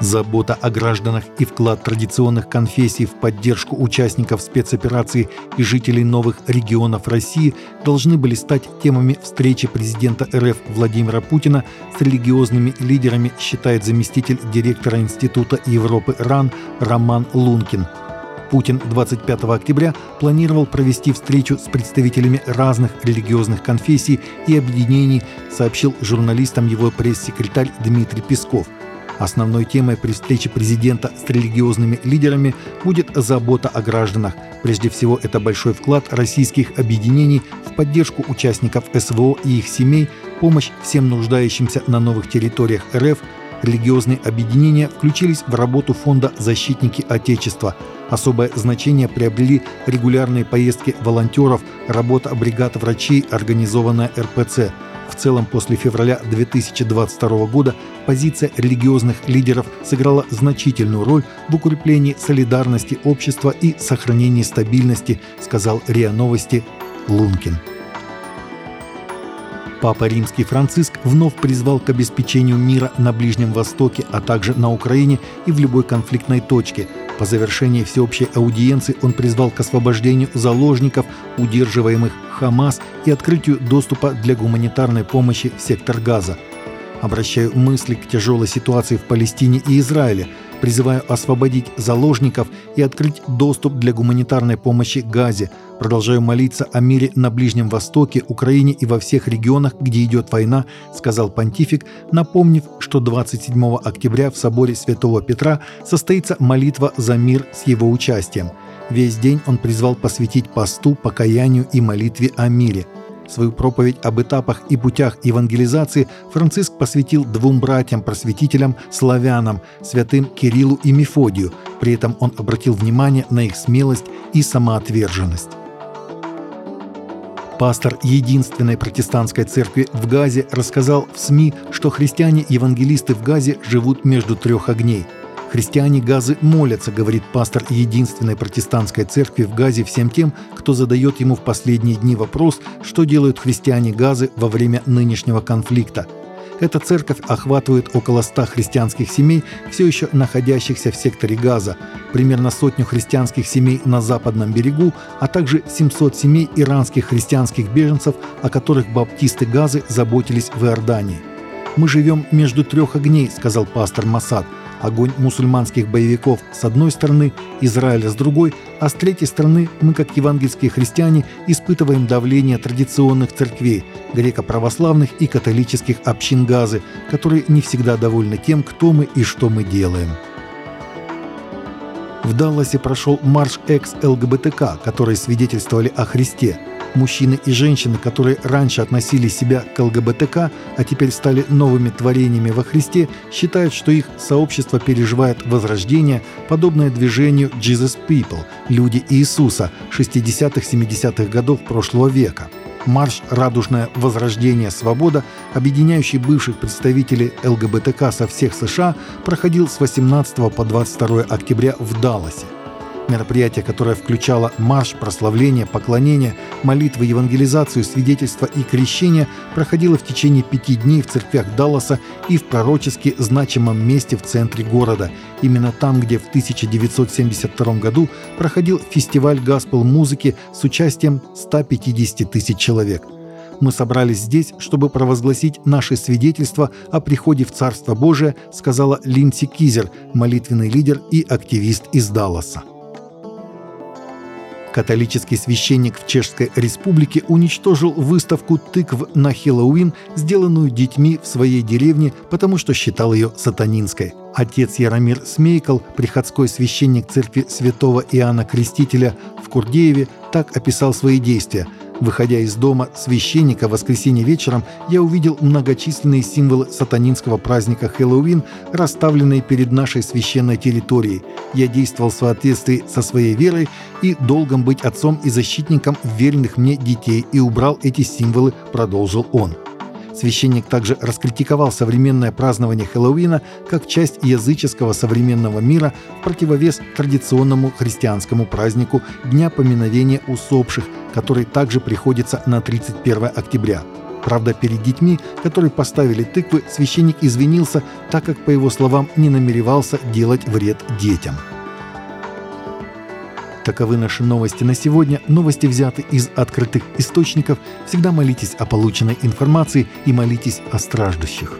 Забота о гражданах и вклад традиционных конфессий в поддержку участников спецоперации и жителей новых регионов России должны были стать темами встречи президента РФ Владимира Путина с религиозными лидерами, считает заместитель директора Института Европы РАН Роман Лункин. Путин 25 октября планировал провести встречу с представителями разных религиозных конфессий и объединений, сообщил журналистам его пресс-секретарь Дмитрий Песков – Основной темой при встрече президента с религиозными лидерами будет забота о гражданах. Прежде всего, это большой вклад российских объединений в поддержку участников СВО и их семей, помощь всем нуждающимся на новых территориях РФ, религиозные объединения включились в работу фонда «Защитники Отечества». Особое значение приобрели регулярные поездки волонтеров, работа бригад врачей, организованная РПЦ – в целом, после февраля 2022 года позиция религиозных лидеров сыграла значительную роль в укреплении солидарности общества и сохранении стабильности, сказал РИА Новости Лункин. Папа Римский Франциск вновь призвал к обеспечению мира на Ближнем Востоке, а также на Украине и в любой конфликтной точке. По завершении всеобщей аудиенции он призвал к освобождению заложников, удерживаемых Хамас и открытию доступа для гуманитарной помощи в сектор Газа. Обращаю мысли к тяжелой ситуации в Палестине и Израиле – Призываю освободить заложников и открыть доступ для гуманитарной помощи Газе. Продолжаю молиться о мире на Ближнем Востоке, Украине и во всех регионах, где идет война, сказал понтифик, напомнив, что 27 октября в соборе Святого Петра состоится молитва за мир с его участием. Весь день он призвал посвятить посту, покаянию и молитве о мире – Свою проповедь об этапах и путях евангелизации Франциск посвятил двум братьям-просветителям, славянам, святым Кириллу и Мефодию. При этом он обратил внимание на их смелость и самоотверженность. Пастор единственной протестантской церкви в Газе рассказал в СМИ, что христиане-евангелисты в Газе живут между трех огней – Христиане Газы молятся, говорит пастор единственной протестантской церкви в Газе всем тем, кто задает ему в последние дни вопрос, что делают христиане Газы во время нынешнего конфликта. Эта церковь охватывает около 100 христианских семей, все еще находящихся в секторе Газа, примерно сотню христианских семей на западном берегу, а также 700 семей иранских христианских беженцев, о которых баптисты Газы заботились в Иордании. «Мы живем между трех огней», — сказал пастор Масад огонь мусульманских боевиков с одной стороны, Израиля с другой, а с третьей стороны мы, как евангельские христиане, испытываем давление традиционных церквей, греко-православных и католических общин Газы, которые не всегда довольны тем, кто мы и что мы делаем. В Далласе прошел марш экс-ЛГБТК, которые свидетельствовали о Христе – Мужчины и женщины, которые раньше относили себя к ЛГБТК, а теперь стали новыми творениями во Христе, считают, что их сообщество переживает возрождение, подобное движению Jesus People – «Люди Иисуса» 60-70-х годов прошлого века. Марш «Радужное возрождение. Свобода», объединяющий бывших представителей ЛГБТК со всех США, проходил с 18 по 22 октября в Далласе. Мероприятие, которое включало марш, прославление, поклонение, молитвы, евангелизацию, свидетельство и крещение, проходило в течение пяти дней в церквях Далласа и в пророчески значимом месте в центре города. Именно там, где в 1972 году проходил фестиваль гаспел-музыки с участием 150 тысяч человек. Мы собрались здесь, чтобы провозгласить наше свидетельство о приходе в Царство Божие, сказала Линси Кизер, молитвенный лидер и активист из Далласа. Католический священник в Чешской Республике уничтожил выставку тыкв на Хэллоуин, сделанную детьми в своей деревне, потому что считал ее сатанинской. Отец Яромир Смейкл, приходской священник церкви святого Иоанна Крестителя в Курдееве, так описал свои действия – Выходя из дома священника в воскресенье вечером, я увидел многочисленные символы сатанинского праздника Хэллоуин, расставленные перед нашей священной территорией. Я действовал в соответствии со своей верой и долгом быть отцом и защитником веренных мне детей и убрал эти символы, продолжил он. Священник также раскритиковал современное празднование Хэллоуина как часть языческого современного мира в противовес традиционному христианскому празднику Дня поминовения усопших, который также приходится на 31 октября. Правда, перед детьми, которые поставили тыквы, священник извинился, так как, по его словам, не намеревался делать вред детям. Таковы наши новости на сегодня. Новости взяты из открытых источников. Всегда молитесь о полученной информации и молитесь о страждущих.